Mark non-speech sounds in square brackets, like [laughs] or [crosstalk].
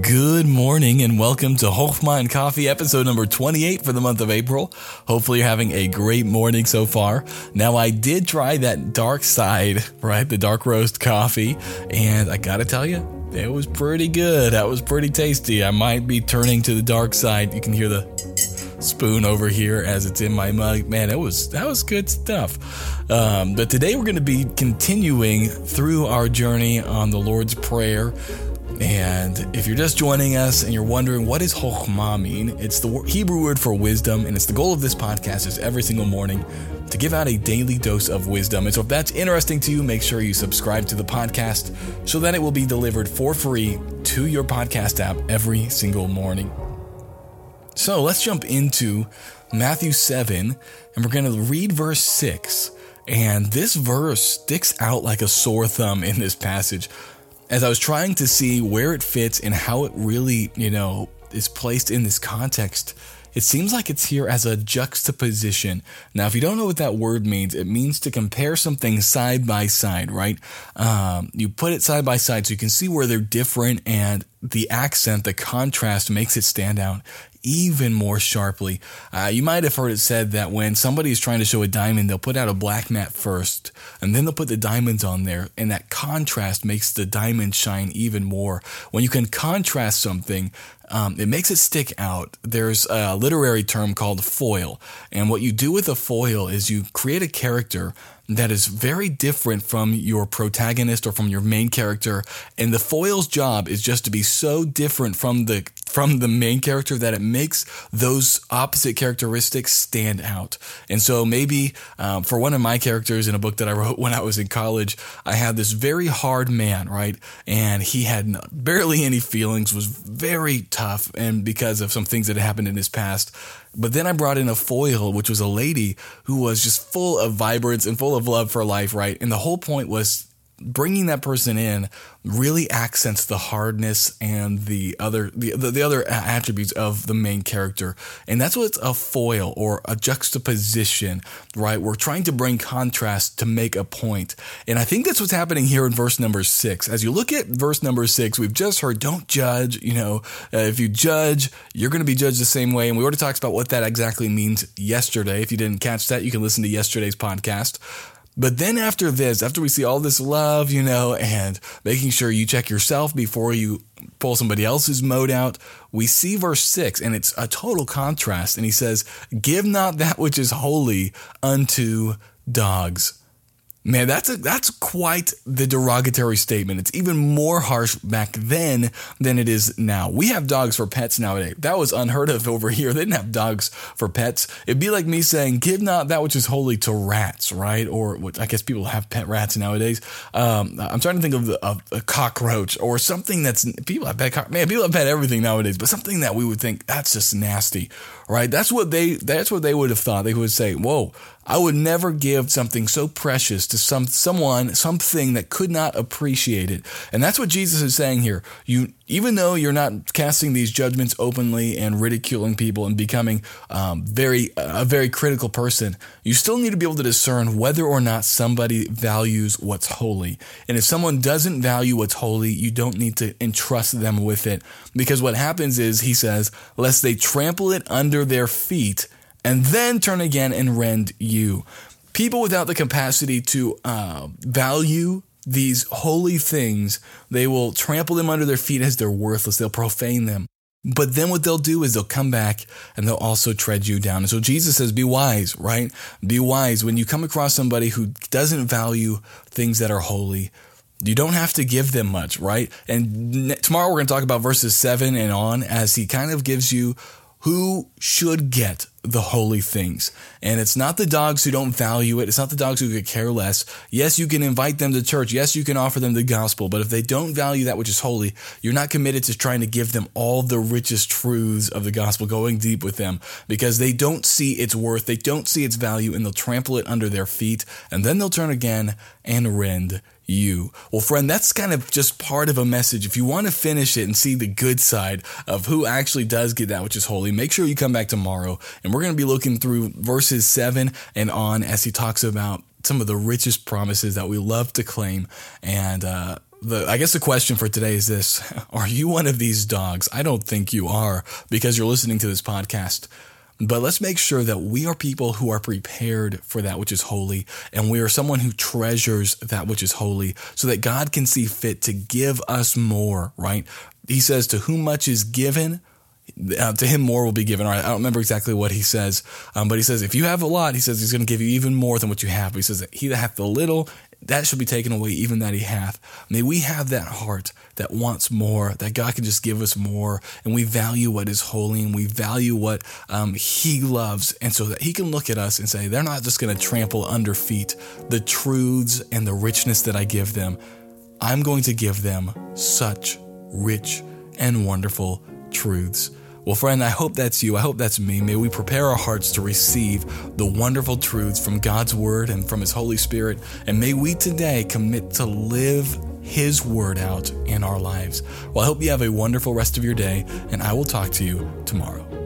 Good morning and welcome to and Coffee episode number 28 for the month of April. Hopefully you're having a great morning so far. Now I did try that dark side, right? The dark roast coffee and I gotta tell you, it was pretty good. That was pretty tasty. I might be turning to the dark side. You can hear the spoon over here as it's in my mug. Man, it was that was good stuff. Um, but today we're going to be continuing through our journey on the Lord's Prayer. And if you're just joining us and you're wondering what does chokhmah mean, it's the Hebrew word for wisdom, and it's the goal of this podcast is every single morning to give out a daily dose of wisdom. And so if that's interesting to you, make sure you subscribe to the podcast so that it will be delivered for free to your podcast app every single morning. So let's jump into Matthew 7, and we're going to read verse 6. And this verse sticks out like a sore thumb in this passage as I was trying to see where it fits and how it really, you know, is placed in this context. It seems like it's here as a juxtaposition. Now, if you don't know what that word means, it means to compare something side by side, right? Um, you put it side by side so you can see where they're different, and the accent, the contrast makes it stand out even more sharply. Uh, you might have heard it said that when somebody is trying to show a diamond, they'll put out a black mat first, and then they'll put the diamonds on there, and that contrast makes the diamond shine even more. When you can contrast something, um, it makes it stick out. There's a literary term called foil, and what you do with a foil is you create a character that is very different from your protagonist or from your main character. And the foil's job is just to be so different from the from the main character that it makes those opposite characteristics stand out. And so maybe um, for one of my characters in a book that I [laughs] wrote when I was in college, I had this very hard man, right? And he had barely any feelings, was very tough, and because of some things that happened in his past. But then I brought in a foil, which was a lady who was just full of vibrance and full of love for life, right? And the whole point was bringing that person in really accents the hardness and the other the, the, the, other attributes of the main character. And that's what's a foil or a juxtaposition right? We're trying to bring contrast to make a point. And i think that's what's happening here in verse number six. As you look at verse number six we've just heard don't judge you know. Uh, if you judge you're going to be judged the same way. And we already talked about what that exactly means yesterday. If you didn't catch that you can listen to yesterday's podcast but then after this, after we see all this love, you know, and making sure you check yourself before you pull somebody else's mote out, we see verse 6, and it's a total contrast. And he says, Give not that which is holy unto dogs. Man, that's a, that's quite the derogatory statement. It's even more harsh back then than it is now. We have dogs for pets nowadays. That was unheard of over here. They didn't have dogs for pets. It'd be like me saying, "Give not that which is holy to rats," right? Or I guess people have pet rats nowadays. Um, I'm trying to think of, the, of, a cockroach or something that's people have pet. Man, people have pet everything nowadays, but something that we would think that's just nasty, right? That's what they that's what they would have thought. They would say, "Whoa." I would never give something so precious to some someone, something that could not appreciate it. And that's what Jesus is saying here. You, even though you're not casting these judgments openly and ridiculing people and becoming um, very a very critical person, you still need to be able to discern whether or not somebody values what's holy. And if someone doesn't value what's holy, you don't need to entrust them with it because what happens is he says, lest they trample it under their feet and then turn again and rend you. People without the capacity to uh, value these holy things, they will trample them under their feet as they're worthless. They'll profane them. But then what they'll do is they'll come back and they'll also tread you down. And so Jesus says, be wise, right? Be wise. When you come across somebody who doesn't value things that are holy, you don't have to give them much, right? And tomorrow we're going to talk about verses seven and on as he kind of gives you who should get the holy things. And it's not the dogs who don't value it. It's not the dogs who could care less. Yes, you can invite them to church. Yes, you can offer them the gospel. But if they don't value that which is holy, you're not committed to trying to give them all the richest truths of the gospel, going deep with them because they don't see its worth. They don't see its value and they'll trample it under their feet. And then they'll turn again and rend you. Well, friend, that's kind of just part of a message. If you want to finish it and see the good side of who actually does get that which is holy, make sure you come back tomorrow. And we're going to be looking through verses seven and on as he talks about some of the richest promises that we love to claim. And, uh, the I guess the question for today is this: [laughs] Are you one of these dogs? I don't think you are because you're listening to this podcast. But let's make sure that we are people who are prepared for that which is holy, and we are someone who treasures that which is holy, so that God can see fit to give us more. Right? He says, "To whom much is given." Uh, to him more will be given. All right, I don't remember exactly what he says, um, but he says if you have a lot, he says he's going to give you even more than what you have. But he says that he that hath the little that should be taken away, even that He hath. May we have that heart that wants more, that God can just give us more, and we value what is holy and we value what um, He loves, and so that He can look at us and say, they're not just going to trample under feet the truths and the richness that I give them. I'm going to give them such rich and wonderful truths. Well, friend, I hope that's you. I hope that's me. May we prepare our hearts to receive the wonderful truths from God's Word and from His Holy Spirit. And may we today commit to live His Word out in our lives. Well, I hope you have a wonderful rest of your day, and I will talk to you tomorrow.